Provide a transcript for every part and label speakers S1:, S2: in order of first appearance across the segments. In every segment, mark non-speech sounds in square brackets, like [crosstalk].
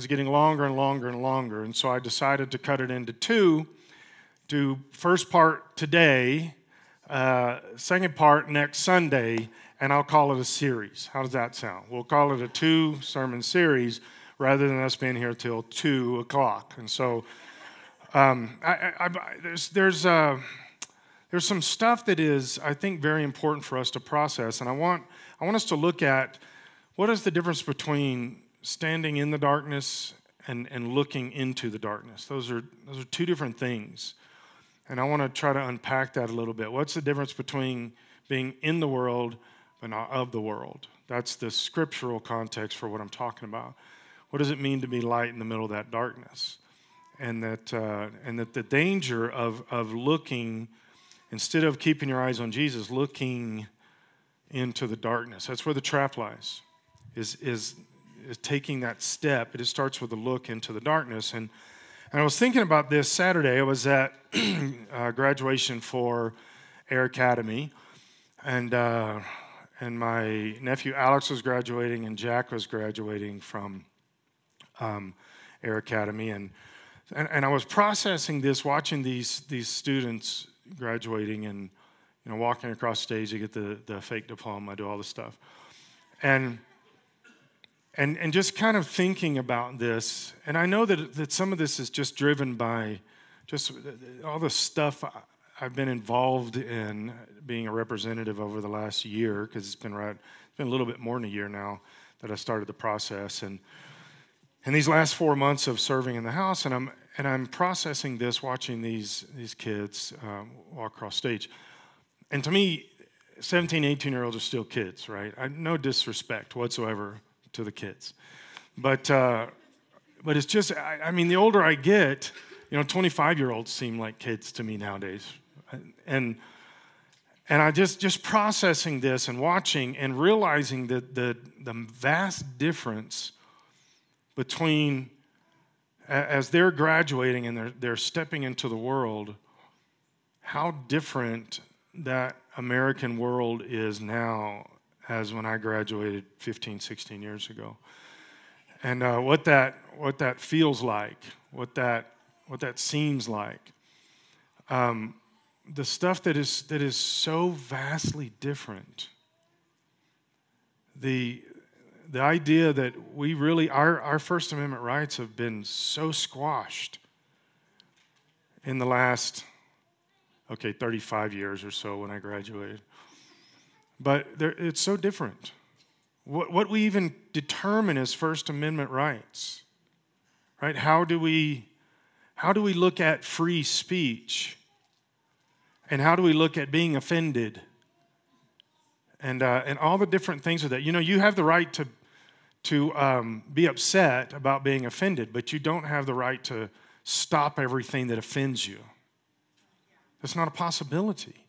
S1: was getting longer and longer and longer. And so I decided to cut it into two. Do first part today, uh, second part next Sunday, and I'll call it a series. How does that sound? We'll call it a two sermon series rather than us being here till two o'clock. And so um, I, I, I, there's, there's, uh, there's some stuff that is, I think, very important for us to process. And I want, I want us to look at what is the difference between standing in the darkness and, and looking into the darkness. Those are, those are two different things. And I want to try to unpack that a little bit. What's the difference between being in the world but not of the world? That's the scriptural context for what I'm talking about. What does it mean to be light in the middle of that darkness? And that, uh, and that the danger of, of looking, instead of keeping your eyes on Jesus, looking into the darkness. That's where the trap lies, is, is, is taking that step. It starts with a look into the darkness. And and I was thinking about this Saturday. I was at [clears throat] uh, graduation for Air Academy, and uh, and my nephew Alex was graduating, and Jack was graduating from um, Air Academy, and, and and I was processing this, watching these these students graduating, and you know, walking across stage to get the the fake diploma, do all the stuff, and and, and just kind of thinking about this, and I know that, that some of this is just driven by just all the stuff I've been involved in being a representative over the last year, because it's been right, it's been a little bit more than a year now that I started the process. And, and these last four months of serving in the House, and I'm, and I'm processing this, watching these, these kids um, walk across stage. And to me, 17, 18 year olds are still kids, right? I, no disrespect whatsoever to the kids. But, uh, but it's just, I, I, mean, the older I get, you know, 25 year olds seem like kids to me nowadays. And, and I just, just processing this and watching and realizing that the, the vast difference between as they're graduating and they're, they're stepping into the world, how different that American world is now as when I graduated 15, 16 years ago. And uh, what, that, what that feels like, what that, what that seems like. Um, the stuff that is, that is so vastly different. The, the idea that we really, our, our First Amendment rights have been so squashed in the last, okay, 35 years or so when I graduated. But it's so different. What, what we even determine as First Amendment rights, right? How do we, how do we look at free speech? And how do we look at being offended? And, uh, and all the different things of that. You know, you have the right to, to um, be upset about being offended, but you don't have the right to stop everything that offends you. That's not a possibility.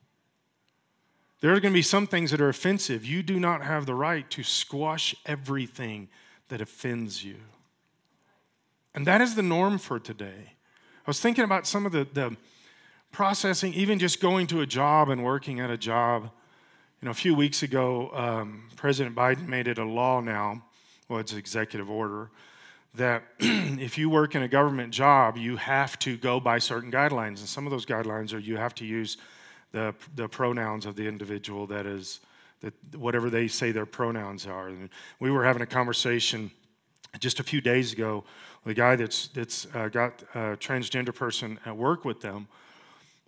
S1: There are going to be some things that are offensive. You do not have the right to squash everything that offends you. And that is the norm for today. I was thinking about some of the, the processing, even just going to a job and working at a job. You know, a few weeks ago, um, President Biden made it a law now, well, it's executive order, that [clears throat] if you work in a government job, you have to go by certain guidelines. And some of those guidelines are you have to use the, the pronouns of the individual that is that whatever they say their pronouns are. And we were having a conversation just a few days ago with a guy that's that's uh, got a transgender person at work with them.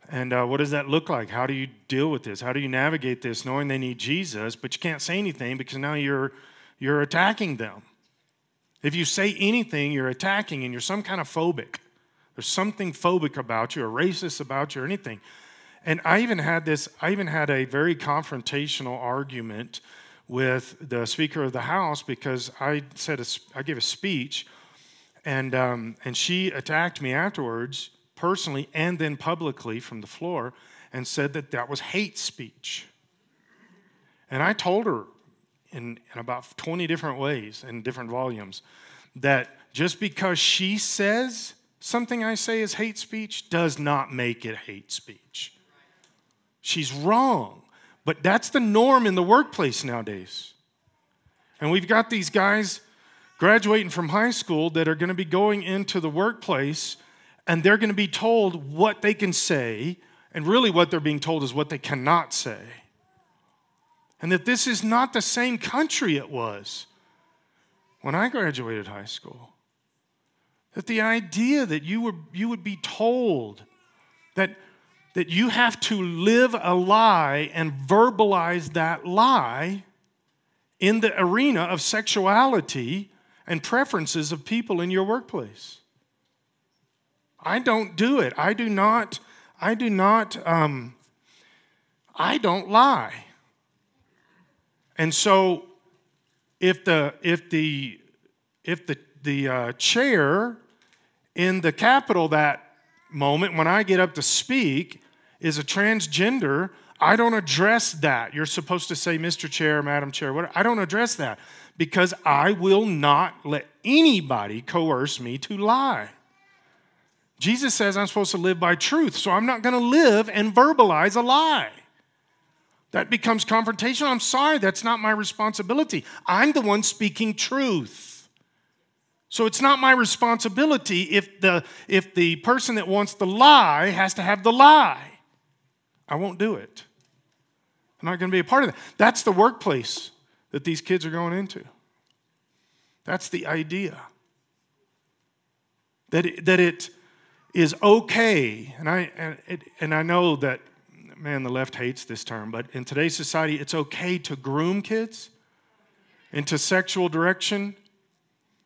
S1: And uh, what does that look like? How do you deal with this? How do you navigate this, knowing they need Jesus, but you can't say anything because now you're you're attacking them. If you say anything, you're attacking, and you're some kind of phobic. There's something phobic about you, or racist about you, or anything. And I even had this, I even had a very confrontational argument with the Speaker of the House because I said a, I gave a speech, and um, and she attacked me afterwards, personally and then publicly from the floor, and said that that was hate speech. And I told her in, in about 20 different ways in different volumes that just because she says something I say is hate speech does not make it hate speech. She's wrong. But that's the norm in the workplace nowadays. And we've got these guys graduating from high school that are going to be going into the workplace and they're going to be told what they can say, and really what they're being told is what they cannot say. And that this is not the same country it was when I graduated high school. That the idea that you, were, you would be told that, that you have to live a lie and verbalize that lie in the arena of sexuality and preferences of people in your workplace. I don't do it. I do not, I do not, um, I don't lie. And so if the, if the, if the, the uh, chair in the Capitol that moment when I get up to speak is a transgender, I don't address that. You're supposed to say, Mr. Chair, Madam Chair, whatever. I don't address that because I will not let anybody coerce me to lie. Jesus says I'm supposed to live by truth, so I'm not going to live and verbalize a lie. That becomes confrontational. I'm sorry, that's not my responsibility. I'm the one speaking truth. So it's not my responsibility if the, if the person that wants the lie has to have the lie. I won't do it. I'm not going to be a part of that. That's the workplace that these kids are going into. That's the idea. That it, that it is okay, and I, and, it, and I know that, man, the left hates this term, but in today's society, it's okay to groom kids into sexual direction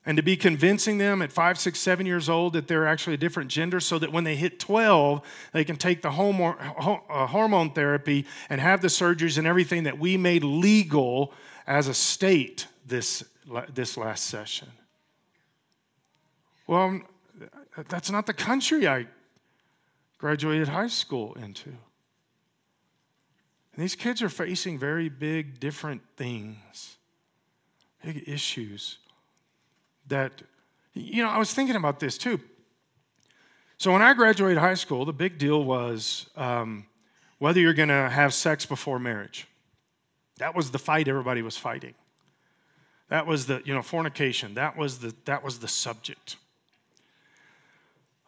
S1: and to be convincing them at five, six, seven years old that they're actually a different gender so that when they hit 12, they can take the uh, hormone therapy and have the surgeries and everything that we made legal as a state this, this last session. Well, that's not the country I graduated high school into. And these kids are facing very big, different things, big issues that, you know, I was thinking about this too. So when I graduated high school, the big deal was um, whether you're going to have sex before marriage. That was the fight everybody was fighting. That was the, you know, fornication. That was the, that was the subject.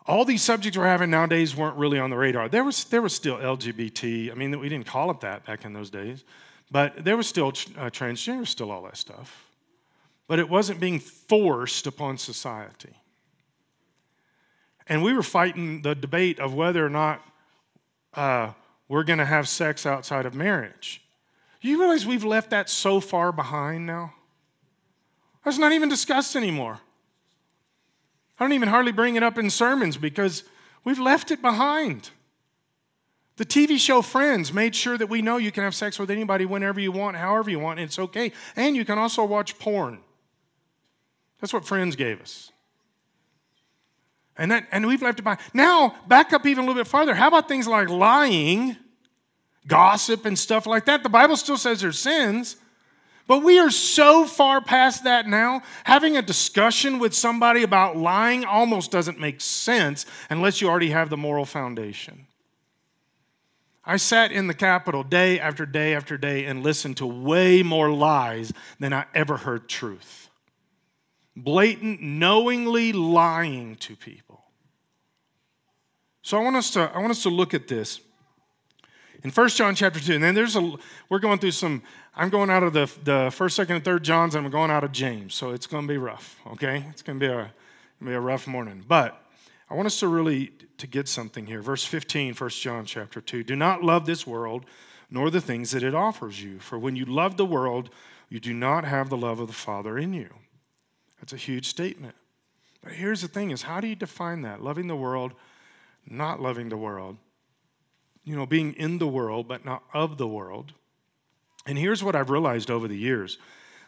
S1: All these subjects we're having nowadays weren't really on the radar. There was, there was still LGBT. I mean, we didn't call it that back in those days, but there was still uh, transgender, still all that stuff but it wasn't being forced upon society. And we were fighting the debate of whether or not uh, we're going to have sex outside of marriage. You realize we've left that so far behind now? That's not even discussed anymore. I don't even hardly bring it up in sermons because we've left it behind. The TV show Friends made sure that we know you can have sex with anybody whenever you want, however you want, and it's okay. And you can also watch porn. That's what friends gave us. And, that, and we've left it behind. Now, back up even a little bit farther. How about things like lying, gossip, and stuff like that? The Bible still says there's sins, but we are so far past that now. Having a discussion with somebody about lying almost doesn't make sense unless you already have the moral foundation. I sat in the Capitol day after day after day and listened to way more lies than I ever heard truth blatant, knowingly lying to people. So I want us to, I want us to look at this in 1 John chapter 2. And then there's a, we're going through some, I'm going out of the, the first, second, and third Johns, and I'm going out of James. So it's going to be rough, okay? It's going to be a, be a rough morning. But I want us to really to get something here. Verse 15, 1 John chapter 2. Do not love this world, nor the things that it offers you. For when you love the world, you do not have the love of the Father in you. That's a huge statement. But here's the thing is how do you define that? Loving the world, not loving the world. You know, being in the world but not of the world. And here's what I've realized over the years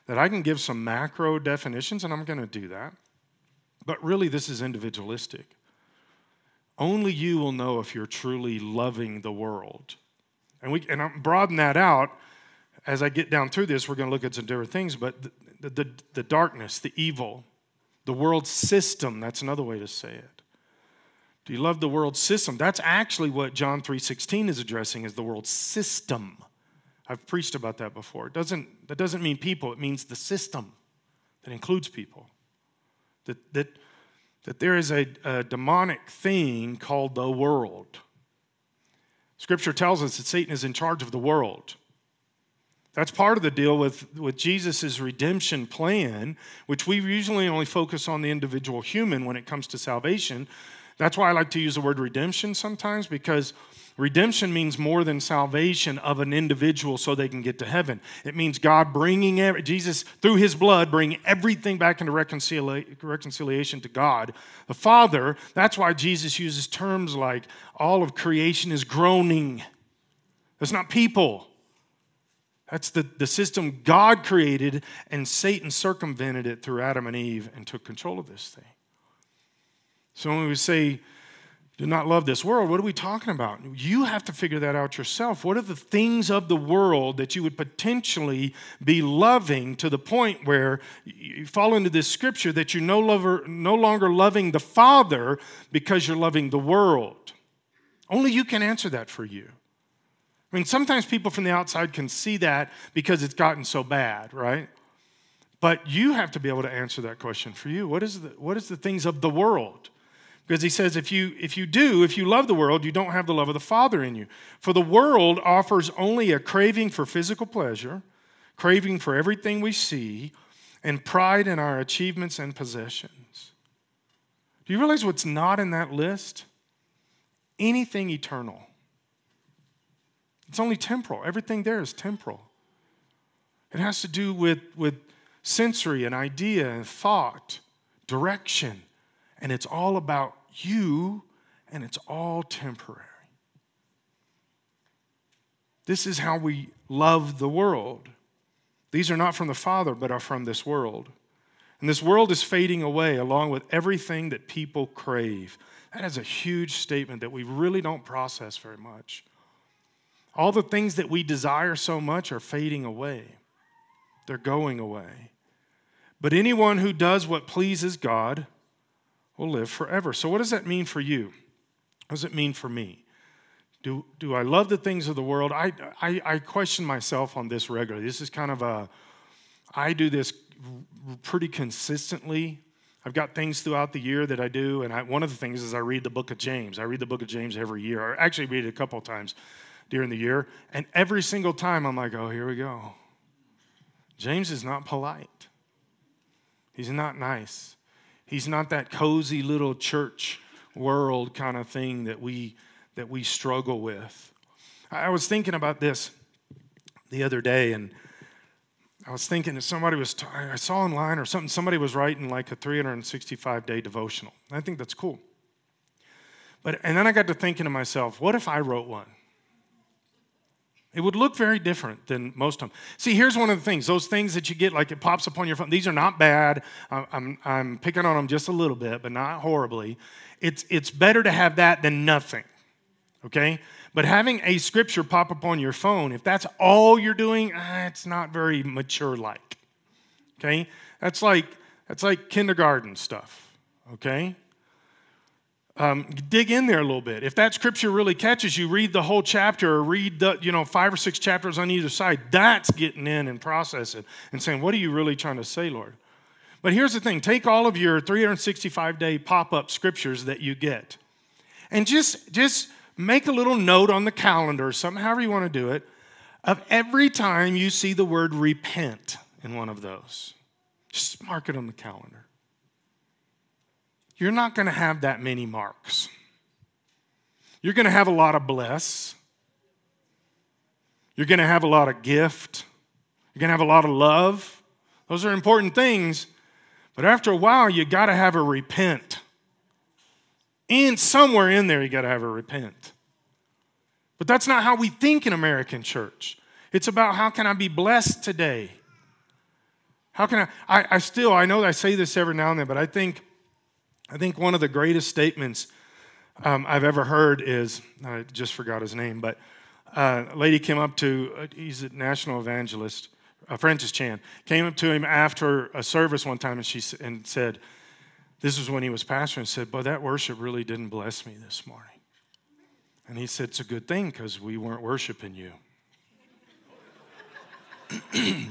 S1: that I can give some macro definitions and I'm going to do that. But really this is individualistic. Only you will know if you're truly loving the world. And we and I'm broaden that out as I get down through this, we're going to look at some different things, but the, the, the darkness, the evil, the world system, that's another way to say it. Do you love the world system? That's actually what John 3:16 is addressing is the world system. I've preached about that before. It doesn't, that doesn't mean people, it means the system that includes people. that, that, that there is a, a demonic thing called the world. Scripture tells us that Satan is in charge of the world. That's part of the deal with, with Jesus' redemption plan, which we usually only focus on the individual human when it comes to salvation. That's why I like to use the word redemption sometimes, because redemption means more than salvation of an individual so they can get to heaven. It means God bringing every, Jesus, through his blood, bringing everything back into reconcilia- reconciliation to God the Father. That's why Jesus uses terms like all of creation is groaning. That's not people. That's the, the system God created, and Satan circumvented it through Adam and Eve and took control of this thing. So when we say, do not love this world, what are we talking about? You have to figure that out yourself. What are the things of the world that you would potentially be loving to the point where you fall into this scripture that you're no, lover, no longer loving the Father because you're loving the world? Only you can answer that for you. I mean, sometimes people from the outside can see that because it's gotten so bad, right? But you have to be able to answer that question for you. What is the, what is the things of the world? Because he says, if you, if you do, if you love the world, you don't have the love of the Father in you. For the world offers only a craving for physical pleasure, craving for everything we see, and pride in our achievements and possessions. Do you realize what's not in that list? Anything eternal. It's only temporal. Everything there is temporal. It has to do with, with sensory and idea and thought, direction. And it's all about you, and it's all temporary. This is how we love the world. These are not from the Father, but are from this world. And this world is fading away along with everything that people crave. That is a huge statement that we really don't process very much. All the things that we desire so much are fading away, they're going away. But anyone who does what pleases God will live forever. So, what does that mean for you? What does it mean for me? Do, do I love the things of the world? I, I, I question myself on this regularly. This is kind of a, I do this pretty consistently. I've got things throughout the year that I do, and I, one of the things is I read the book of James. I read the book of James every year. I actually read it a couple of times during the year. And every single time I'm like, oh, here we go. James is not polite. He's not nice. He's not that cozy little church world kind of thing that we that we struggle with. I was thinking about this the other day and I was thinking that somebody was, t- I saw online or something, somebody was writing like a 365 day devotional. I think that's cool. But, and then I got to thinking to myself, what if I wrote one? It would look very different than most of them. See, here's one of the things those things that you get, like it pops up on your phone, these are not bad. I'm, I'm picking on them just a little bit, but not horribly. It's, it's better to have that than nothing, okay? But having a scripture pop up on your phone, if that's all you're doing, eh, it's not very mature like, okay? That's like, that's like kindergarten stuff, okay? Um, dig in there a little bit. If that scripture really catches you, read the whole chapter or read the, you know, five or six chapters on either side. That's getting in and processing and saying, what are you really trying to say, Lord? But here's the thing take all of your 365 day pop up scriptures that you get and just, just make a little note on the calendar or something, however you want to do it, of every time you see the word repent in one of those. Just mark it on the calendar you're not going to have that many marks. You're going to have a lot of bless. You're going to have a lot of gift. You're going to have a lot of love. Those are important things. But after a while, you got to have a repent. And somewhere in there, you got to have a repent. But that's not how we think in American church. It's about how can I be blessed today? How can I, I, I still, I know I say this every now and then, but I think I think one of the greatest statements um, I've ever heard is I just forgot his name, but uh, a lady came up to, uh, he's a national evangelist, uh, Francis Chan, came up to him after a service one time and, she, and said, This was when he was pastor, and said, But that worship really didn't bless me this morning. And he said, It's a good thing because we weren't worshiping you. [clears throat]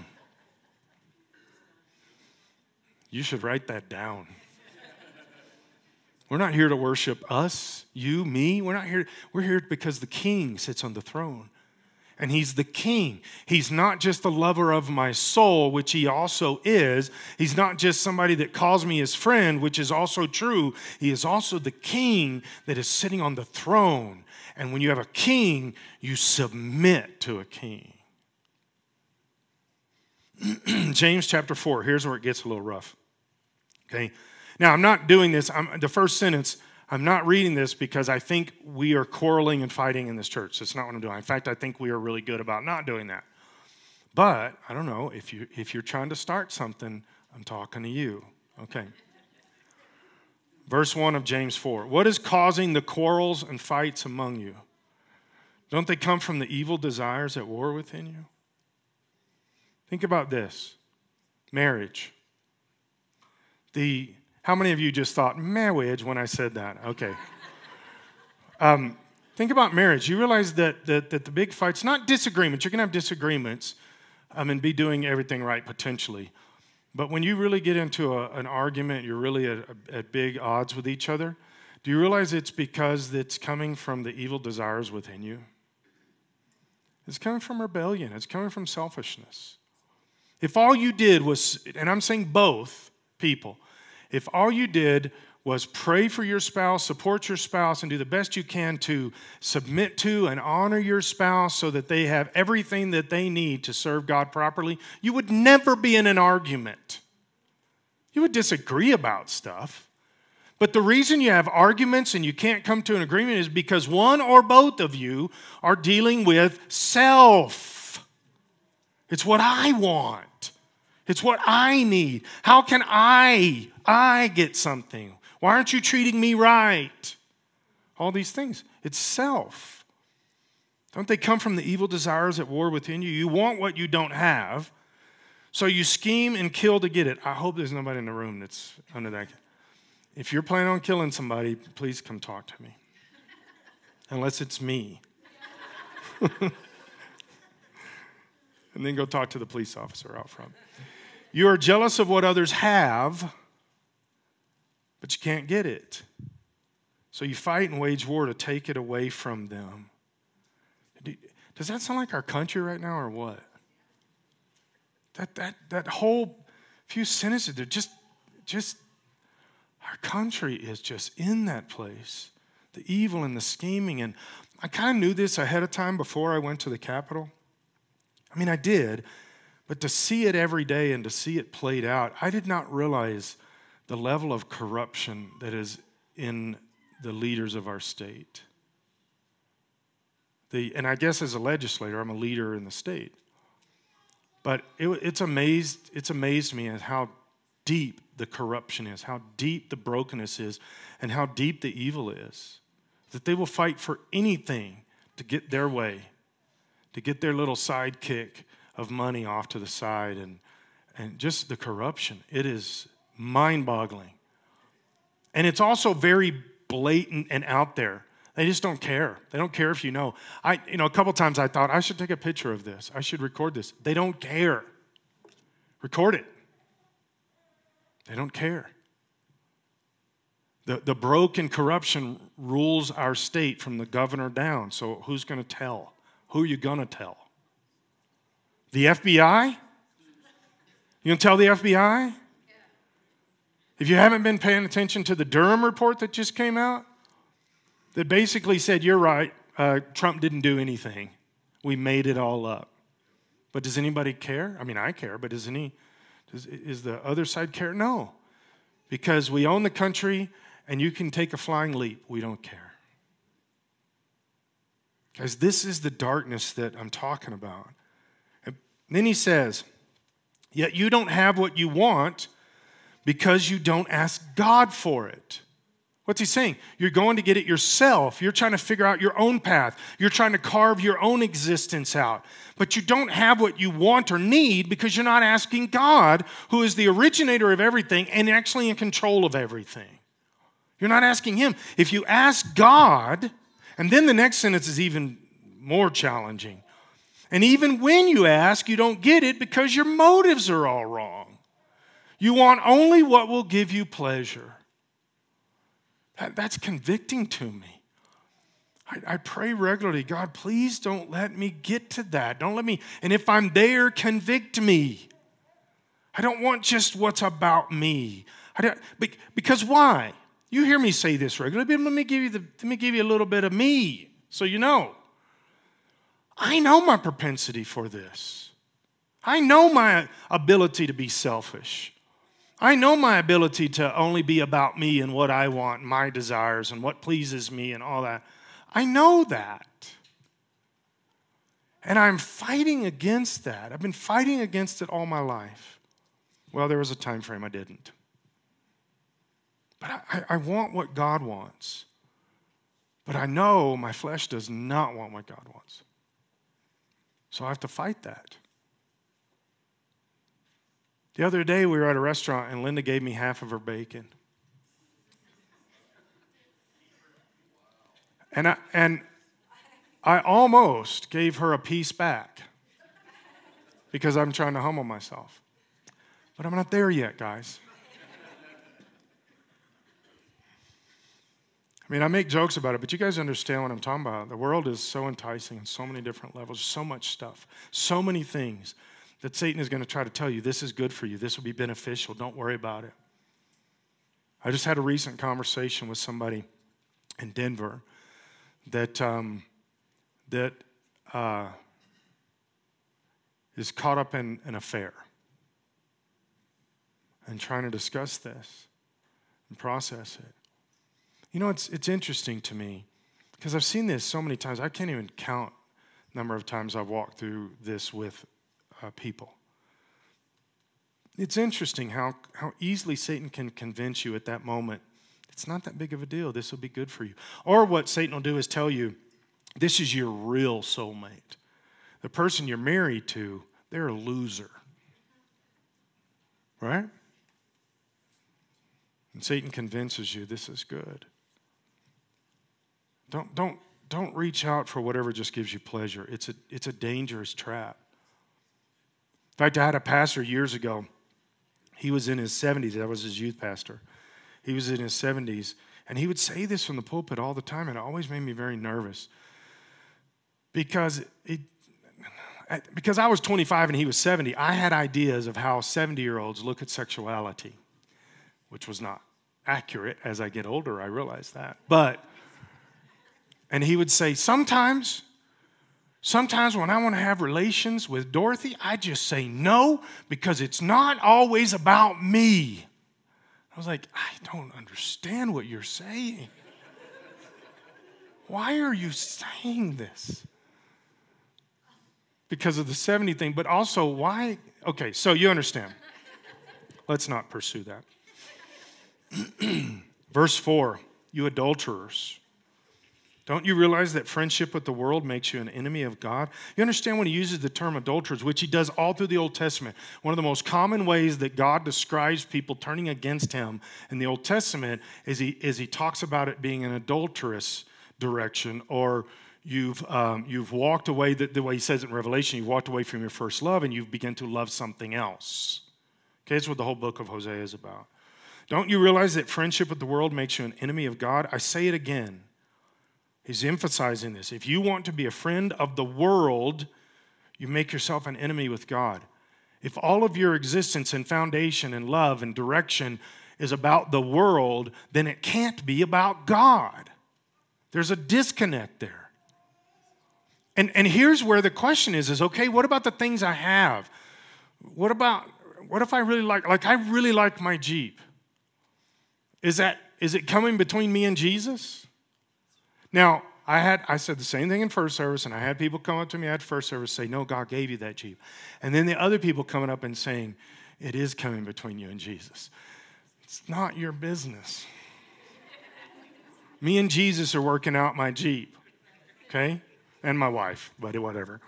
S1: you should write that down. We're not here to worship us, you, me. We're not here. We're here because the king sits on the throne. And he's the king. He's not just the lover of my soul, which he also is. He's not just somebody that calls me his friend, which is also true. He is also the king that is sitting on the throne. And when you have a king, you submit to a king. [clears throat] James chapter 4, here's where it gets a little rough. Okay? Now, I'm not doing this, I'm, the first sentence, I'm not reading this because I think we are quarreling and fighting in this church. That's not what I'm doing. In fact, I think we are really good about not doing that. But I don't know if you if you're trying to start something, I'm talking to you. Okay. Verse 1 of James 4. What is causing the quarrels and fights among you? Don't they come from the evil desires at war within you? Think about this marriage. The how many of you just thought marriage when I said that? Okay. [laughs] Um, think about marriage. You realize that, that, that the big fight's not disagreements. You're going to have disagreements um, and be doing everything right potentially. But when you really get into a, an argument, you're really at, at big odds with each other. Do you realize it's because it's coming from the evil desires within you? It's coming from rebellion, it's coming from selfishness. If all you did was, and I'm saying both people, if all you did was pray for your spouse, support your spouse, and do the best you can to submit to and honor your spouse so that they have everything that they need to serve God properly, you would never be in an argument. You would disagree about stuff. But the reason you have arguments and you can't come to an agreement is because one or both of you are dealing with self. It's what I want. It's what I need. How can I I get something? Why aren't you treating me right? All these things. It's self. Don't they come from the evil desires at war within you? You want what you don't have, so you scheme and kill to get it. I hope there's nobody in the room that's under that. If you're planning on killing somebody, please come talk to me. Unless it's me. [laughs] and then go talk to the police officer out front. You are jealous of what others have but you can't get it. So you fight and wage war to take it away from them. Does that sound like our country right now or what? That, that, that whole few sentences, they're just, just, our country is just in that place. The evil and the scheming. And I kind of knew this ahead of time before I went to the Capitol. I mean, I did, but to see it every day and to see it played out, I did not realize the level of corruption that is in the leaders of our state. The, and I guess as a legislator, I'm a leader in the state. But it, it's, amazed, it's amazed me at how deep the corruption is, how deep the brokenness is, and how deep the evil is. That they will fight for anything to get their way, to get their little sidekick of money off to the side, and, and just the corruption. It is mind boggling. And it's also very blatant and out there. They just don't care. They don't care if you know. I, you know, a couple times I thought I should take a picture of this. I should record this. They don't care. Record it. They don't care. The, the broken corruption rules our state from the governor down. So who's going to tell? Who are you going to tell? The FBI? You going to tell the FBI? If you haven't been paying attention to the Durham report that just came out, that basically said, You're right, uh, Trump didn't do anything. We made it all up. But does anybody care? I mean, I care, but does any, does, is the other side care? No. Because we own the country and you can take a flying leap. We don't care. Guys, this is the darkness that I'm talking about. And then he says, Yet you don't have what you want because you don't ask God for it. What's he saying? You're going to get it yourself. You're trying to figure out your own path. You're trying to carve your own existence out. But you don't have what you want or need because you're not asking God, who is the originator of everything and actually in control of everything. You're not asking Him. If you ask God, and then the next sentence is even more challenging. And even when you ask, you don't get it because your motives are all wrong. You want only what will give you pleasure. that, that's convicting to me. I, I pray regularly, God, please don't let me get to that. Don't let me, and if I'm there, convict me. I don't want just what's about me. I don't, because why? You hear me say this regularly, but let me give you the, let me give you a little bit of me so you know. I know my propensity for this. I know my ability to be selfish. I know my ability to only be about me and what I want, my desires, and what pleases me, and all that. I know that. And I'm fighting against that. I've been fighting against it all my life. Well, there was a time frame I didn't. But I, I want what God wants. But I know my flesh does not want what God wants. So I have to fight that. The other day, we were at a restaurant and Linda gave me half of her bacon. And I, and I almost gave her a piece back because I'm trying to humble myself. But I'm not there yet, guys. I mean, I make jokes about it, but you guys understand what I'm talking about. The world is so enticing on so many different levels, so much stuff, so many things that Satan is going to try to tell you this is good for you, this will be beneficial, don't worry about it. I just had a recent conversation with somebody in Denver that, um, that uh, is caught up in an affair and trying to discuss this and process it. You know, it's, it's interesting to me because I've seen this so many times. I can't even count the number of times I've walked through this with uh, people. It's interesting how, how easily Satan can convince you at that moment it's not that big of a deal. This will be good for you. Or what Satan will do is tell you this is your real soulmate. The person you're married to, they're a loser. Right? And Satan convinces you this is good. Don't, don't, don't reach out for whatever just gives you pleasure. It's a, it's a dangerous trap fact, I had a pastor years ago. He was in his 70s. I was his youth pastor. He was in his 70s. And he would say this from the pulpit all the time, and it always made me very nervous. Because it, because I was 25 and he was 70, I had ideas of how 70 year olds look at sexuality, which was not accurate. As I get older, I realize that. But, and he would say, sometimes Sometimes when I want to have relations with Dorothy, I just say no because it's not always about me. I was like, I don't understand what you're saying. Why are you saying this? Because of the 70 thing, but also why? Okay, so you understand. Let's not pursue that. [clears throat] Verse 4 You adulterers. Don't you realize that friendship with the world makes you an enemy of God? You understand when he uses the term adulterers, which he does all through the Old Testament. One of the most common ways that God describes people turning against him in the Old Testament is he, is he talks about it being an adulterous direction or you've, um, you've walked away, the, the way he says it in Revelation, you've walked away from your first love and you've begun to love something else. Okay, that's what the whole book of Hosea is about. Don't you realize that friendship with the world makes you an enemy of God? I say it again. He's emphasizing this. If you want to be a friend of the world, you make yourself an enemy with God. If all of your existence and foundation and love and direction is about the world, then it can't be about God. There's a disconnect there. And, and here's where the question is, is okay, what about the things I have? What about, what if I really like, like I really like my Jeep? Is that, is it coming between me and Jesus? Now, I had I said the same thing in first service, and I had people come up to me at first service say, "No, God gave you that Jeep," and then the other people coming up and saying, "It is coming between you and Jesus." It's not your business. me and Jesus are working out my Jeep, okay, and my wife, but whatever.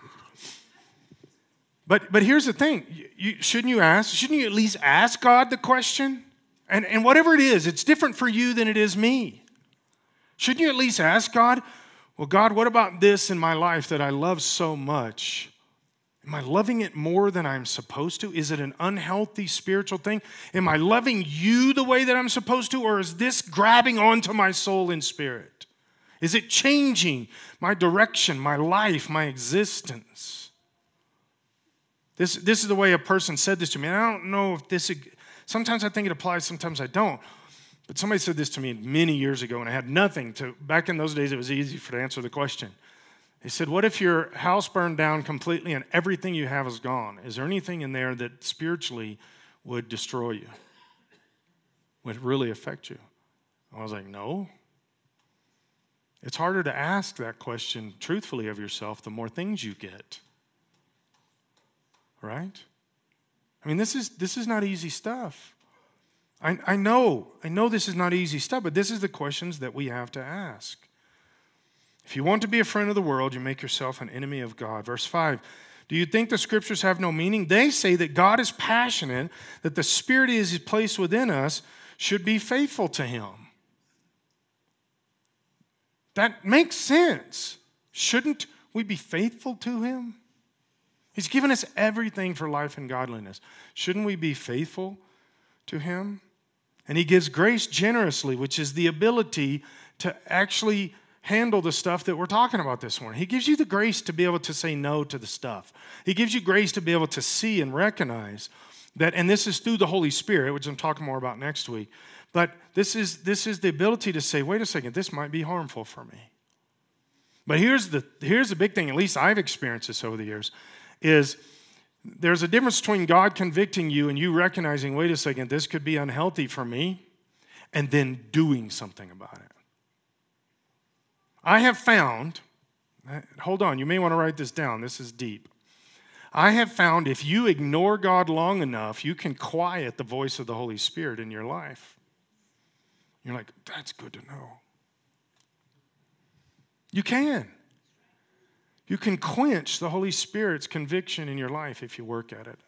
S1: But but here's the thing: you, shouldn't you ask? Shouldn't you at least ask God the question? And and whatever it is, it's different for you than it is me. Shouldn't you at least ask God, well, God, what about this in my life that I love so much? Am I loving it more than I'm supposed to? Is it an unhealthy spiritual thing? Am I loving you the way that I'm supposed to, or is this grabbing onto my soul and spirit? Is it changing my direction, my life, my existence? This, this is the way a person said this to me. And I don't know if this, sometimes I think it applies, sometimes I don't. But somebody said this to me many years ago, and I had nothing to, back in those days, it was easy for to answer the question. He said, What if your house burned down completely and everything you have is gone? Is there anything in there that spiritually would destroy you? Would really affect you? I was like, No. It's harder to ask that question truthfully of yourself the more things you get. Right? I mean, this is, this is not easy stuff. I, I know, I know this is not easy stuff, but this is the questions that we have to ask. If you want to be a friend of the world, you make yourself an enemy of God. Verse 5 Do you think the scriptures have no meaning? They say that God is passionate, that the Spirit is placed within us should be faithful to Him. That makes sense. Shouldn't we be faithful to Him? He's given us everything for life and godliness. Shouldn't we be faithful to Him? And He gives grace generously, which is the ability to actually handle the stuff that we're talking about this morning. He gives you the grace to be able to say no to the stuff. He gives you grace to be able to see and recognize that, and this is through the Holy Spirit, which I'm talking more about next week. But this is this is the ability to say, wait a second, this might be harmful for me. But here's the here's the big thing, at least I've experienced this over the years, is there's a difference between God convicting you and you recognizing, wait a second, this could be unhealthy for me, and then doing something about it. I have found, hold on, you may want to write this down, this is deep. I have found if you ignore God long enough, you can quiet the voice of the Holy Spirit in your life. You're like, that's good to know. You can. You can quench the Holy Spirit's conviction in your life if you work at it.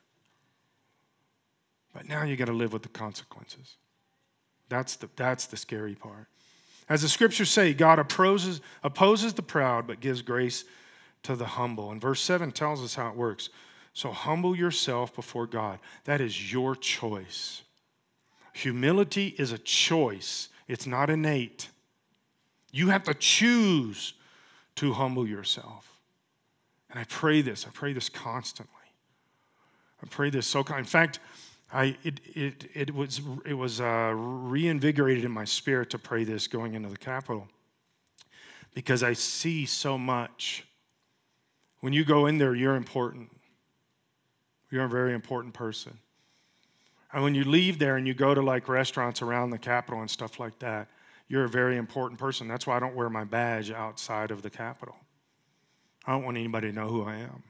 S1: But now you got to live with the consequences. That's the, that's the scary part. As the scriptures say, God opposes, opposes the proud but gives grace to the humble. And verse 7 tells us how it works. So humble yourself before God. That is your choice. Humility is a choice, it's not innate. You have to choose to humble yourself. And I pray this, I pray this constantly. I pray this so. In fact, I, it, it, it was, it was uh, reinvigorated in my spirit to pray this going into the Capitol because I see so much. When you go in there, you're important. You're a very important person. And when you leave there and you go to like restaurants around the Capitol and stuff like that, you're a very important person. That's why I don't wear my badge outside of the Capitol. I don't want anybody to know who I am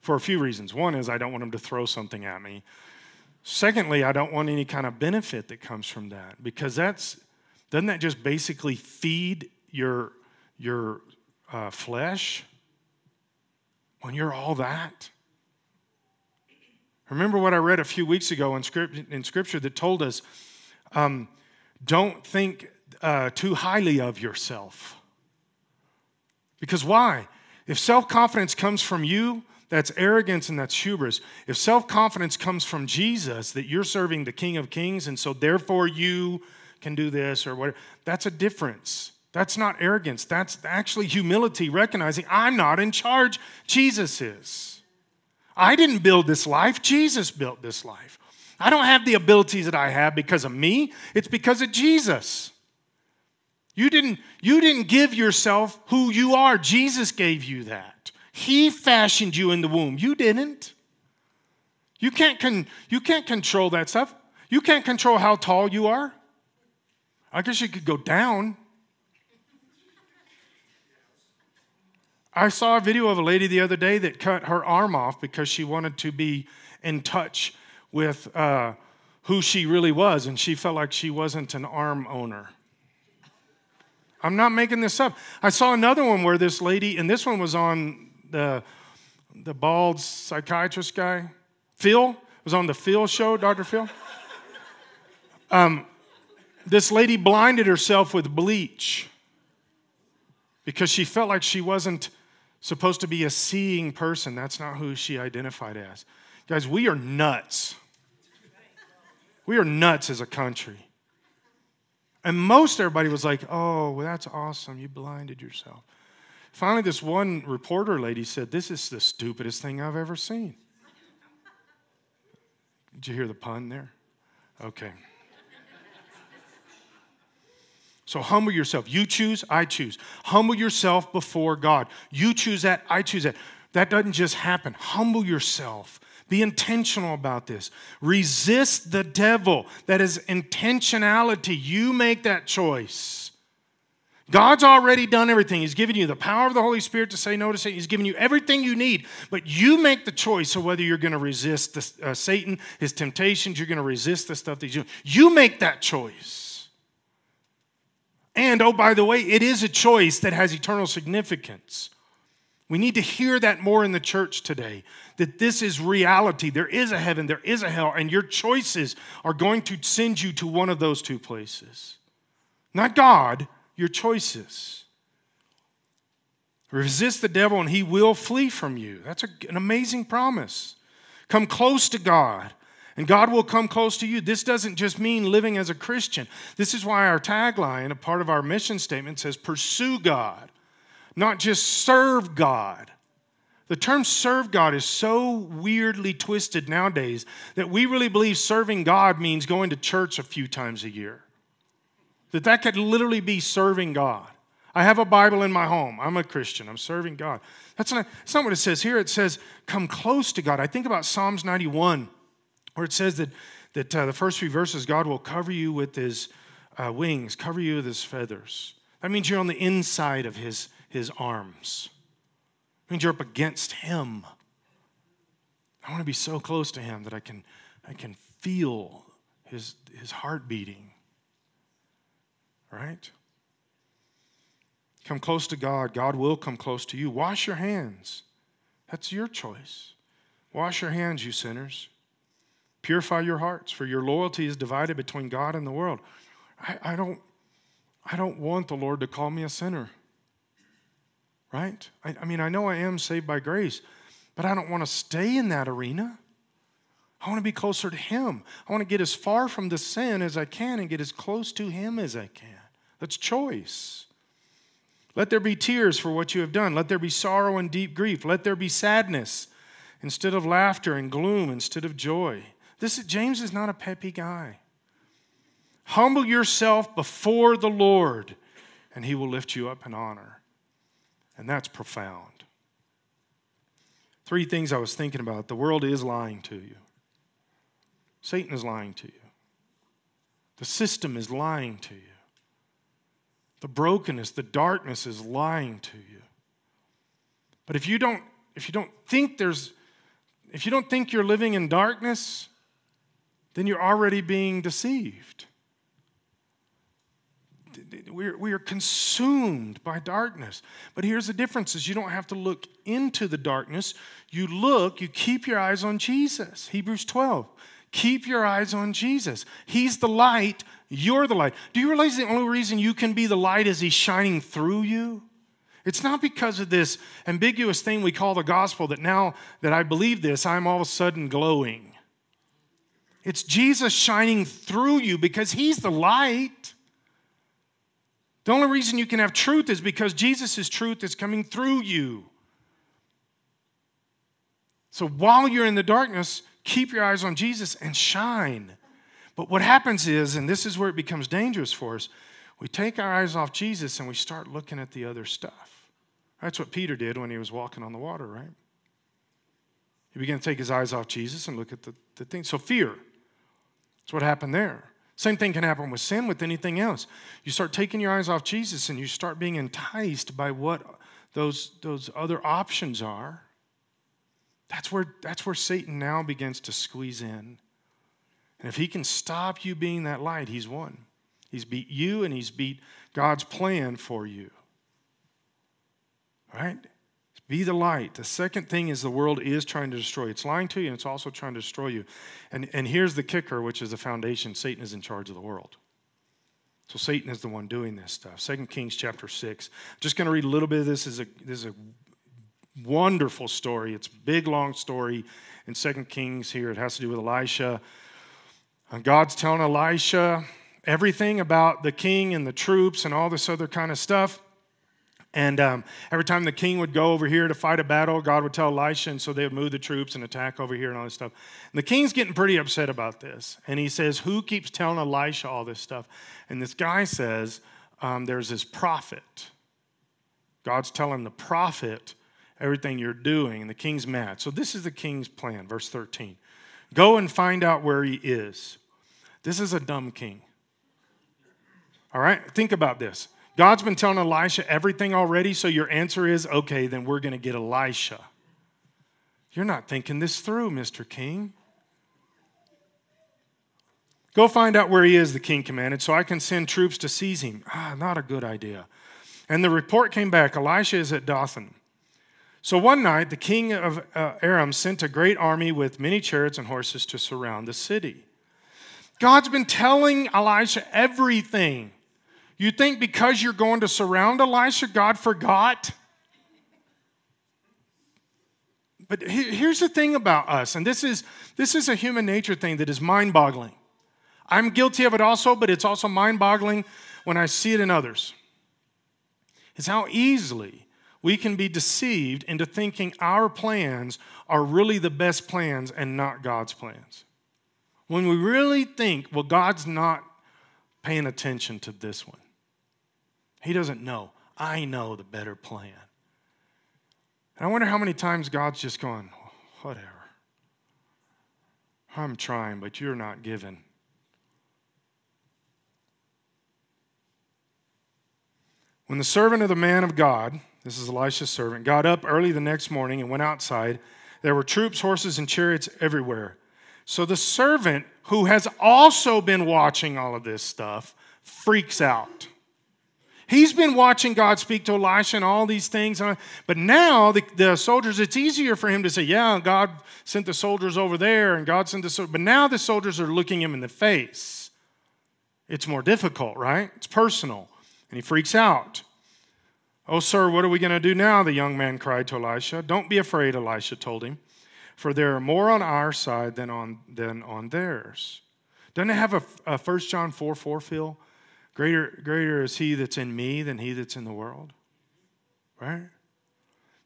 S1: for a few reasons. One is I don't want them to throw something at me. Secondly, I don't want any kind of benefit that comes from that because that's doesn't that just basically feed your your uh, flesh when you're all that? Remember what I read a few weeks ago in, script, in Scripture that told us um, don't think uh, too highly of yourself. Because why? If self confidence comes from you, that's arrogance and that's hubris. If self confidence comes from Jesus, that you're serving the King of Kings, and so therefore you can do this or whatever, that's a difference. That's not arrogance. That's actually humility, recognizing I'm not in charge. Jesus is. I didn't build this life, Jesus built this life. I don't have the abilities that I have because of me, it's because of Jesus. You didn't, you didn't give yourself who you are, Jesus gave you that. He fashioned you in the womb. You didn't. You can't, con- you can't control that stuff. You can't control how tall you are. I guess you could go down. I saw a video of a lady the other day that cut her arm off because she wanted to be in touch with uh, who she really was, and she felt like she wasn't an arm owner. I'm not making this up. I saw another one where this lady, and this one was on the, the bald psychiatrist guy, Phil, was on the Phil show, Dr. Phil. [laughs] Um, this lady blinded herself with bleach because she felt like she wasn't supposed to be a seeing person. That's not who she identified as. Guys, we are nuts. We are nuts as a country. And most everybody was like, oh, well, that's awesome. You blinded yourself. Finally, this one reporter lady said, This is the stupidest thing I've ever seen. Did you hear the pun there? Okay. So humble yourself. You choose, I choose. Humble yourself before God. You choose that, I choose that. That doesn't just happen. Humble yourself. Be intentional about this. Resist the devil. That is intentionality. You make that choice. God's already done everything. He's given you the power of the Holy Spirit to say no to Satan. He's given you everything you need. But you make the choice of whether you're going to resist the, uh, Satan, his temptations, you're going to resist the stuff that he's doing. You make that choice. And oh, by the way, it is a choice that has eternal significance. We need to hear that more in the church today that this is reality. There is a heaven, there is a hell, and your choices are going to send you to one of those two places. Not God, your choices. Resist the devil and he will flee from you. That's a, an amazing promise. Come close to God and God will come close to you. This doesn't just mean living as a Christian. This is why our tagline, a part of our mission statement, says pursue God, not just serve God. The term serve God is so weirdly twisted nowadays that we really believe serving God means going to church a few times a year. That that could literally be serving God. I have a Bible in my home. I'm a Christian. I'm serving God. That's not, that's not what it says here. It says, come close to God. I think about Psalms 91, where it says that, that uh, the first few verses, God will cover you with his uh, wings, cover you with his feathers. That means you're on the inside of his, his arms means you're up against Him. I want to be so close to Him that I can, I can feel His, his heart beating. Right? Come close to God. God will come close to you. Wash your hands. That's your choice. Wash your hands, you sinners. Purify your hearts, for your loyalty is divided between God and the world. I, I, don't, I don't want the Lord to call me a sinner right? I, I mean, I know I am saved by grace, but I don't want to stay in that arena. I want to be closer to Him. I want to get as far from the sin as I can and get as close to Him as I can. That's choice. Let there be tears for what you have done. Let there be sorrow and deep grief. Let there be sadness instead of laughter and gloom instead of joy. This is, James is not a peppy guy. Humble yourself before the Lord, and He will lift you up in honor. And that's profound. Three things I was thinking about. The world is lying to you, Satan is lying to you, the system is lying to you, the brokenness, the darkness is lying to you. But if you don't, if you don't think there's, if you don't think you're living in darkness, then you're already being deceived we're, we are consumed by darkness. But here's the difference is you don't have to look into the darkness. You look, you keep your eyes on Jesus. Hebrews 12. Keep your eyes on Jesus. He's the light, you're the light. Do you realize the only reason you can be the light is he's shining through you? It's not because of this ambiguous thing we call the gospel that now that I believe this, I'm all of a sudden glowing. It's Jesus shining through you because he's the light. The only reason you can have truth is because Jesus' truth is coming through you. So while you're in the darkness, keep your eyes on Jesus and shine. But what happens is, and this is where it becomes dangerous for us, we take our eyes off Jesus and we start looking at the other stuff. That's what Peter did when he was walking on the water, right? He began to take his eyes off Jesus and look at the, the thing. So, fear. That's what happened there. Same thing can happen with sin, with anything else. You start taking your eyes off Jesus and you start being enticed by what those, those other options are. That's where, that's where Satan now begins to squeeze in. And if he can stop you being that light, he's won. He's beat you and he's beat God's plan for you. Right? Be the light. The second thing is the world is trying to destroy. It's lying to you and it's also trying to destroy you. And, and here's the kicker, which is the foundation Satan is in charge of the world. So Satan is the one doing this stuff. Second Kings chapter 6. I'm just going to read a little bit of this. this is a, this is a wonderful story. It's a big, long story in Second Kings here. It has to do with Elisha. And God's telling Elisha everything about the king and the troops and all this other kind of stuff. And um, every time the king would go over here to fight a battle, God would tell Elisha, and so they would move the troops and attack over here and all this stuff. And the king's getting pretty upset about this. And he says, Who keeps telling Elisha all this stuff? And this guy says, um, There's this prophet. God's telling the prophet everything you're doing, and the king's mad. So this is the king's plan, verse 13. Go and find out where he is. This is a dumb king. All right? Think about this. God's been telling Elisha everything already, so your answer is okay, then we're going to get Elisha. You're not thinking this through, Mr. King. Go find out where he is, the king commanded, so I can send troops to seize him. Ah, not a good idea. And the report came back Elisha is at Dothan. So one night, the king of uh, Aram sent a great army with many chariots and horses to surround the city. God's been telling Elisha everything. You think because you're going to surround Elisha, God forgot? But here's the thing about us, and this is, this is a human nature thing that is mind boggling. I'm guilty of it also, but it's also mind boggling when I see it in others. It's how easily we can be deceived into thinking our plans are really the best plans and not God's plans. When we really think, well, God's not paying attention to this one. He doesn't know. I know the better plan. And I wonder how many times God's just going, whatever. I'm trying, but you're not giving. When the servant of the man of God, this is Elisha's servant, got up early the next morning and went outside, there were troops, horses, and chariots everywhere. So the servant, who has also been watching all of this stuff, freaks out. He's been watching God speak to Elisha and all these things. But now the, the, soldiers, it's easier for him to say, Yeah, God sent the soldiers over there and God sent the soldiers. But now the soldiers are looking him in the face. It's more difficult, right? It's personal. And he freaks out. Oh, sir, what are we going to do now? The young man cried to Elisha. Don't be afraid, Elisha told him, for there are more on our side than on, than on theirs. Doesn't it have a, a 1 John 4 4 feel? Greater, greater is he that's in me than he that's in the world. Right?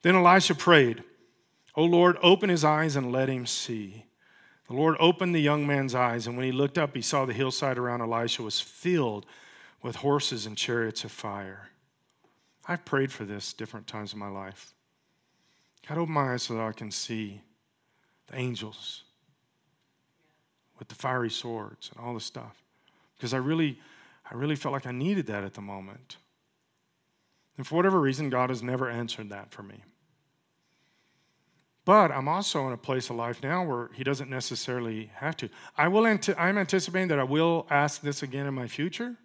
S1: Then Elisha prayed, O Lord, open his eyes and let him see. The Lord opened the young man's eyes, and when he looked up, he saw the hillside around Elisha was filled with horses and chariots of fire. I've prayed for this different times in my life. God, open my eyes so that I can see the angels with the fiery swords and all the stuff. Because I really, I really felt like I needed that at the moment. And for whatever reason, God has never answered that for me. But I'm also in a place of life now where He doesn't necessarily have to. I will. I'm anticipating that I will ask this again in my future.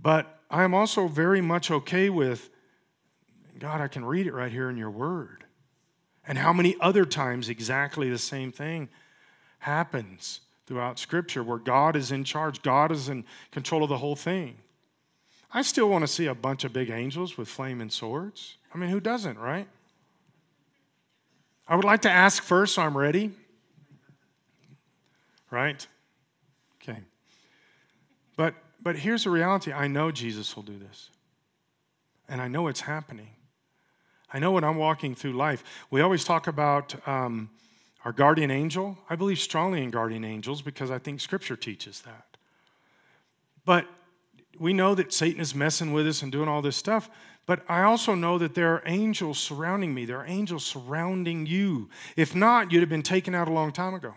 S1: But I am also very much okay with God. I can read it right here in Your Word, and how many other times exactly the same thing happens throughout Scripture where God is in charge, God is in control of the whole thing. I still want to see a bunch of big angels with flaming swords. I mean, who doesn't, right? I would like to ask first, so I'm ready. Right? Okay. But but here's the reality I know Jesus will do this. And I know it's happening. I know when I'm walking through life, we always talk about um, our guardian angel, I believe strongly in guardian angels because I think Scripture teaches that. But we know that Satan is messing with us and doing all this stuff. But I also know that there are angels surrounding me. There are angels surrounding you. If not, you'd have been taken out a long time ago.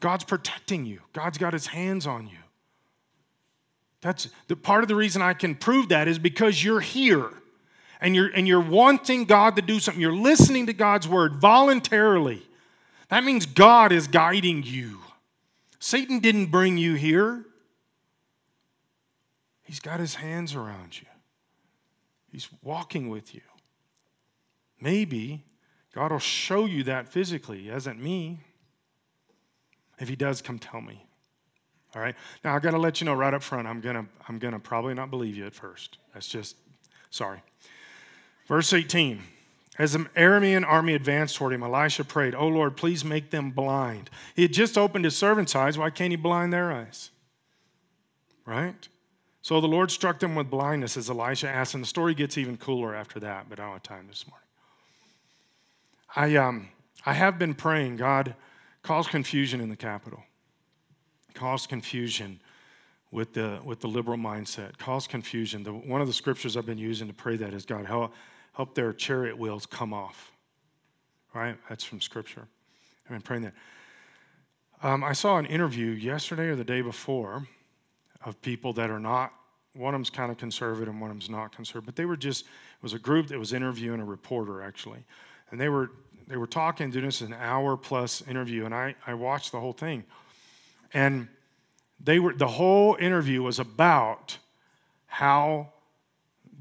S1: God's protecting you, God's got his hands on you. That's the part of the reason I can prove that is because you're here and you're, and you're wanting God to do something, you're listening to God's word voluntarily, that means God is guiding you. Satan didn't bring you here, he's got his hands around you, he's walking with you. Maybe God will show you that physically. He hasn't me. If he does, come tell me. All right. Now I got to let you know right up front. I'm gonna I'm gonna probably not believe you at first. That's just sorry. Verse 18. As the Aramean army advanced toward him, Elisha prayed, Oh Lord, please make them blind. He had just opened his servants' eyes. Why can't he blind their eyes? Right? So the Lord struck them with blindness as Elisha asked, and the story gets even cooler after that, but I don't have time this morning. I, um, I have been praying, God, cause confusion in the capital, cause confusion with the, with the liberal mindset, cause confusion. The, one of the scriptures I've been using to pray that is God, help, help their chariot wheels come off. Right? That's from scripture. I've been praying that. Um, I saw an interview yesterday or the day before of people that are not, one of them's kind of conservative and one of them's not conservative, but they were just, it was a group that was interviewing a reporter actually. And they were, they were talking, doing this an hour plus interview, and I, I watched the whole thing. And they were, the whole interview was about how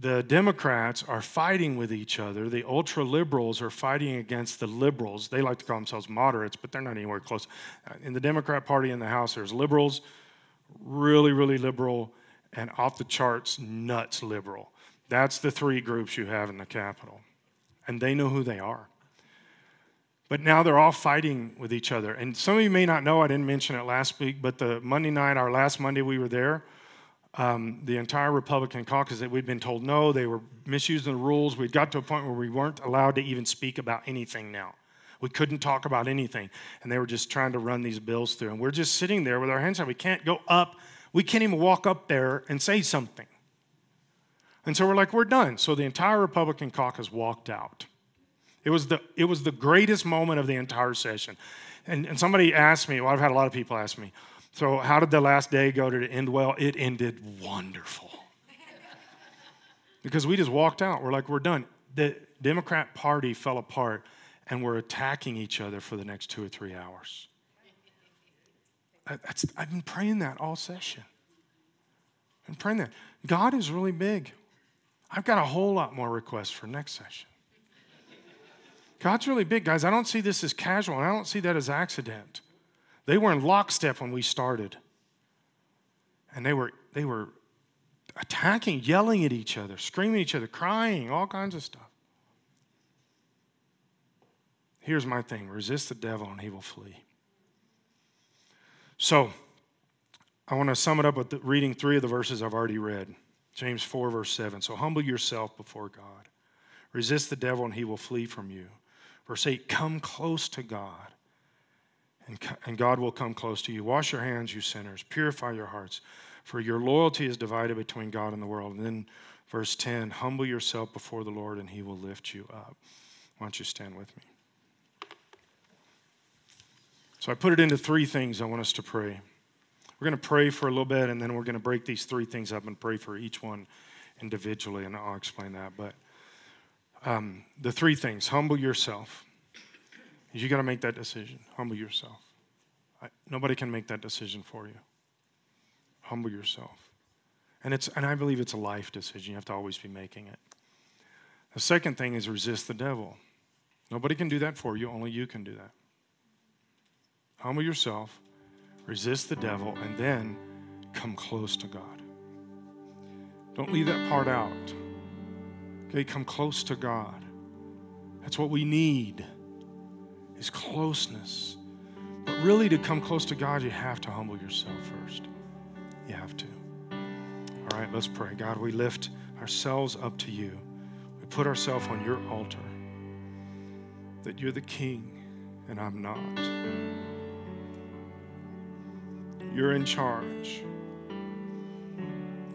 S1: the Democrats are fighting with each other. The ultra liberals are fighting against the liberals. They like to call themselves moderates, but they're not anywhere close. Uh, in the Democrat Party in the House, there's liberals, really, really liberal, and off the charts, nuts liberal. That's the three groups you have in the Capitol. And they know who they are. But now they're all fighting with each other. And some of you may not know, I didn't mention it last week, but the Monday night, our last Monday we were there, um, the entire Republican caucus that we'd been told no, they were misusing the rules. We'd got to a point where we weren't allowed to even speak about anything now. We couldn't talk about anything. And they were just trying to run these bills through. And we're just sitting there with our hands out. We can't go up. We can't even walk up there and say something. And so we're like, we're done. So the entire Republican caucus walked out. It was the, it was the greatest moment of the entire session. And, and somebody asked me, well, I've had a lot of people ask me, so how did the last day go? It end well? It ended wonderful. because we just walked out. We're like, we're done. The Democrat Party fell apart and we're attacking each other for the next two or three hours. That's, I've been praying that all session. Been praying that. God is really big. I've got a whole lot more requests for next session. God's really big, guys. I don't see this as casual, and I don't see that as accident. They were in lockstep when we started. And they were, they were attacking, yelling at each other, screaming at each other, crying, all kinds of stuff. Here's my thing resist the devil and he will flee. So, I want to sum it up with reading three of the verses I've already read James 4, verse 7. So, humble yourself before God, resist the devil and he will flee from you. Verse 8, come close to God, and, and God will come close to you. Wash your hands, you sinners. Purify your hearts, for your loyalty is divided between God and the world. And then verse 10, humble yourself before the Lord, and he will lift you up. Why don't you stand with me? So I put it into three things I want us to pray. We're going to pray for a little bit, and then we're going to break these three things up and pray for each one individually, and I'll explain that. But um, the three things humble yourself. You got to make that decision. Humble yourself. I, nobody can make that decision for you. Humble yourself. And, it's, and I believe it's a life decision. You have to always be making it. The second thing is resist the devil. Nobody can do that for you, only you can do that. Humble yourself, resist the devil, and then come close to God. Don't leave that part out. Okay, come close to God. That's what we need is closeness. But really to come close to God, you have to humble yourself first. You have to. All right, let's pray. God, we lift ourselves up to you. We put ourselves on your altar. That you're the king and I'm not. You're in charge.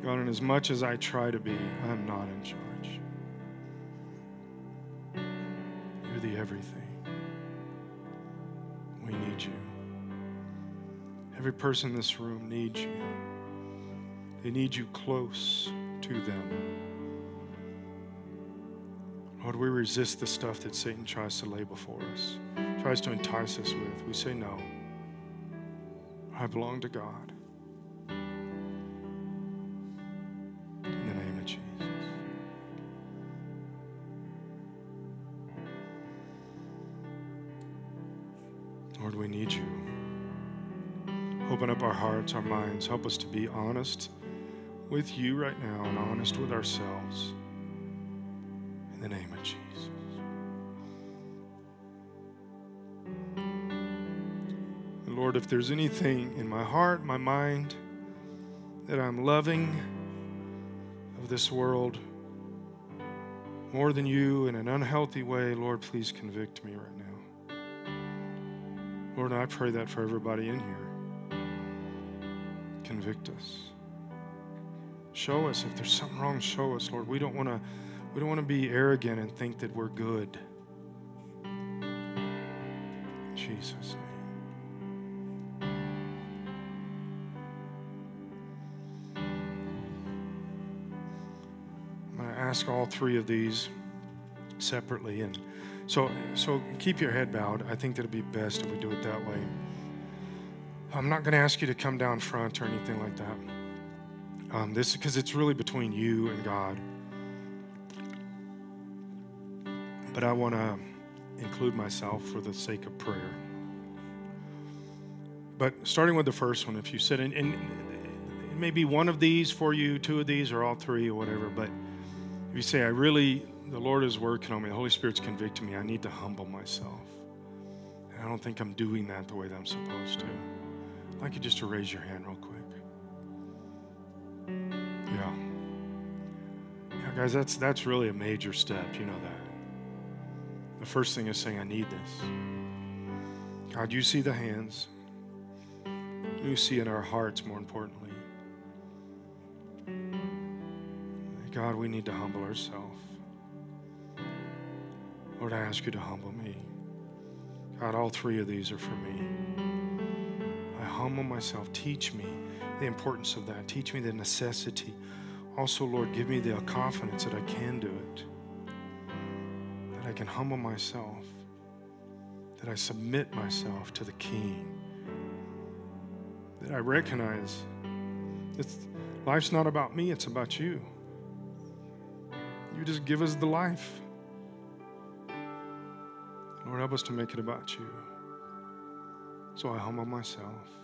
S1: God, and as much as I try to be, I'm not in charge. You're the everything. Need you. Every person in this room needs you. They need you close to them. Lord, we resist the stuff that Satan tries to lay before us, tries to entice us with. We say, No, I belong to God. Hearts, our minds. Help us to be honest with you right now and honest with ourselves. In the name of Jesus. Lord, if there's anything in my heart, my mind, that I'm loving of this world more than you in an unhealthy way, Lord, please convict me right now. Lord, I pray that for everybody in here. Convict us. Show us if there's something wrong, show us, Lord. We don't want to we don't want to be arrogant and think that we're good. In Jesus' name. I'm going to ask all three of these separately and so so keep your head bowed. I think that it'd be best if we do it that way. I'm not going to ask you to come down front or anything like that. Um, this is because it's really between you and God. But I want to include myself for the sake of prayer. But starting with the first one, if you said, and, and it may be one of these for you, two of these, or all three, or whatever, but if you say, I really, the Lord is working on me, the Holy Spirit's convicting me, I need to humble myself. And I don't think I'm doing that the way that I'm supposed to. I'd like you just to raise your hand real quick. Yeah. Yeah, guys, that's that's really a major step, you know that. The first thing is saying, I need this. God, you see the hands. You see in our hearts, more importantly. God, we need to humble ourselves. Lord, I ask you to humble me. God, all three of these are for me. Humble myself. Teach me the importance of that. Teach me the necessity. Also, Lord, give me the confidence that I can do it, that I can humble myself, that I submit myself to the King, that I recognize that life's not about me, it's about you. You just give us the life. Lord, help us to make it about you. So I humble myself.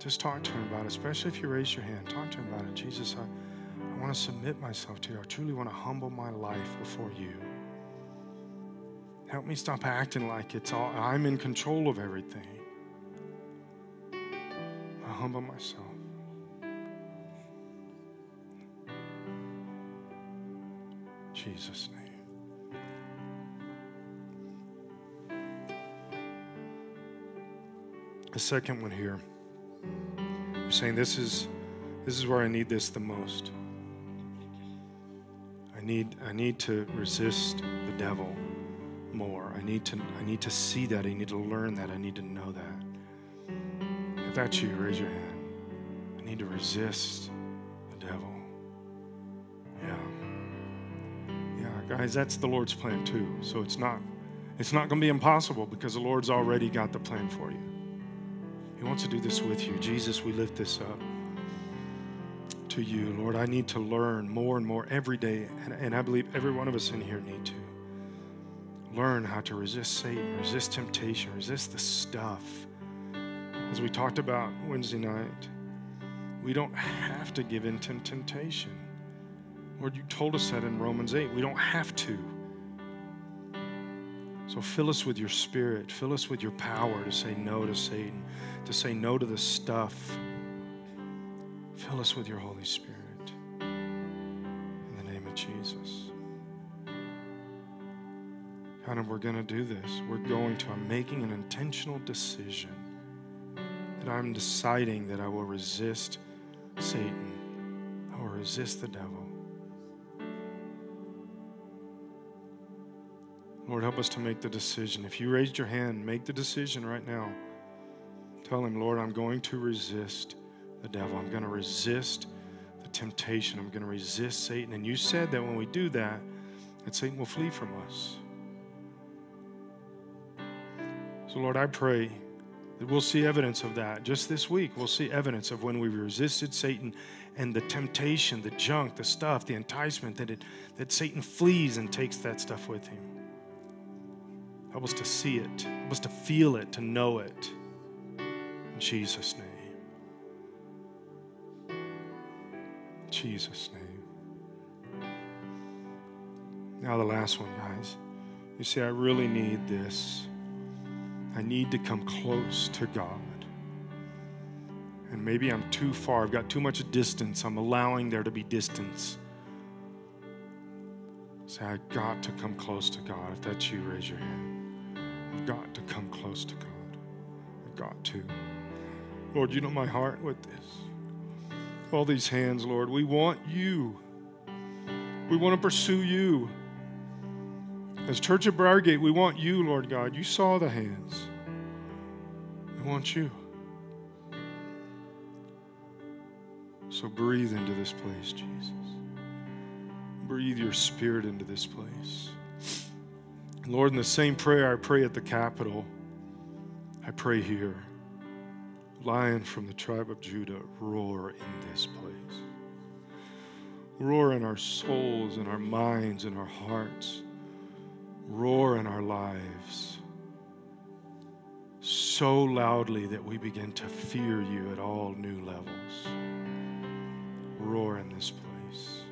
S1: Just talk to him about it, especially if you raise your hand. Talk to him about it. Jesus, I, I want to submit myself to you. I truly want to humble my life before you. Help me stop acting like it's all I'm in control of everything. I humble myself. Jesus' name. The second one here. You're saying this is this is where I need this the most. I need I need to resist the devil more. I need to I need to see that. I need to learn that. I need to know that. If that's you, raise your hand. I need to resist the devil. Yeah. Yeah, guys, that's the Lord's plan too. So it's not it's not going to be impossible because the Lord's already got the plan for you. He wants to do this with you. Jesus, we lift this up to you. Lord, I need to learn more and more every day, and, and I believe every one of us in here need to learn how to resist Satan, resist temptation, resist the stuff. As we talked about Wednesday night, we don't have to give in to temptation. Lord, you told us that in Romans 8. We don't have to. So fill us with your spirit. Fill us with your power to say no to Satan, to say no to the stuff. Fill us with your Holy Spirit. In the name of Jesus. God, and we're going to do this. We're going to, I'm making an intentional decision that I'm deciding that I will resist Satan, I will resist the devil. Lord, help us to make the decision. If you raised your hand, make the decision right now. Tell him, Lord, I'm going to resist the devil. I'm going to resist the temptation. I'm going to resist Satan. And you said that when we do that, that Satan will flee from us. So, Lord, I pray that we'll see evidence of that. Just this week, we'll see evidence of when we resisted Satan and the temptation, the junk, the stuff, the enticement that, it, that Satan flees and takes that stuff with him. Help us to see it. Help us to feel it, to know it. In Jesus' name. Jesus' name. Now, the last one, guys. You say, I really need this. I need to come close to God. And maybe I'm too far. I've got too much distance. I'm allowing there to be distance. Say, I've got to come close to God. If that's you, raise your hand. I've got to come close to God. I've got to. Lord, you know my heart with this. All these hands, Lord, we want you. We want to pursue you. As Church of Briargate, we want you, Lord God. You saw the hands. We want you. So breathe into this place, Jesus. Breathe your spirit into this place. Lord, in the same prayer I pray at the Capitol, I pray here. Lion from the tribe of Judah, roar in this place. Roar in our souls, in our minds, in our hearts. Roar in our lives so loudly that we begin to fear you at all new levels. Roar in this place.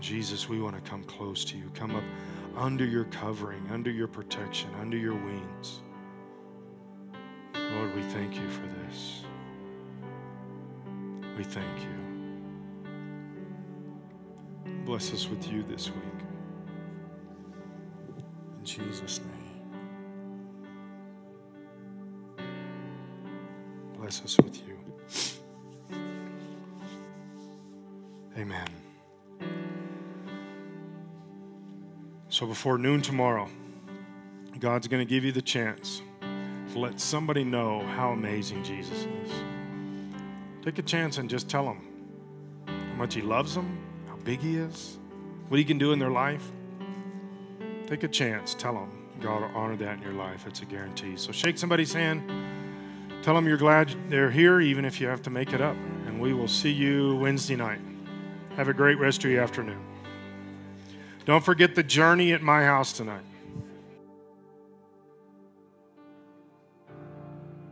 S1: Jesus, we want to come close to you. Come up under your covering, under your protection, under your wings. Lord, we thank you for this. We thank you. Bless us with you this week. In Jesus' name. Bless us with you. Amen. So before noon tomorrow, God's going to give you the chance to let somebody know how amazing Jesus is. Take a chance and just tell them how much He loves them, how big He is, what He can do in their life. Take a chance. Tell them God will honor that in your life. It's a guarantee. So shake somebody's hand. Tell them you're glad they're here, even if you have to make it up. And we will see you Wednesday night. Have a great rest of your afternoon. Don't forget the journey at my house tonight.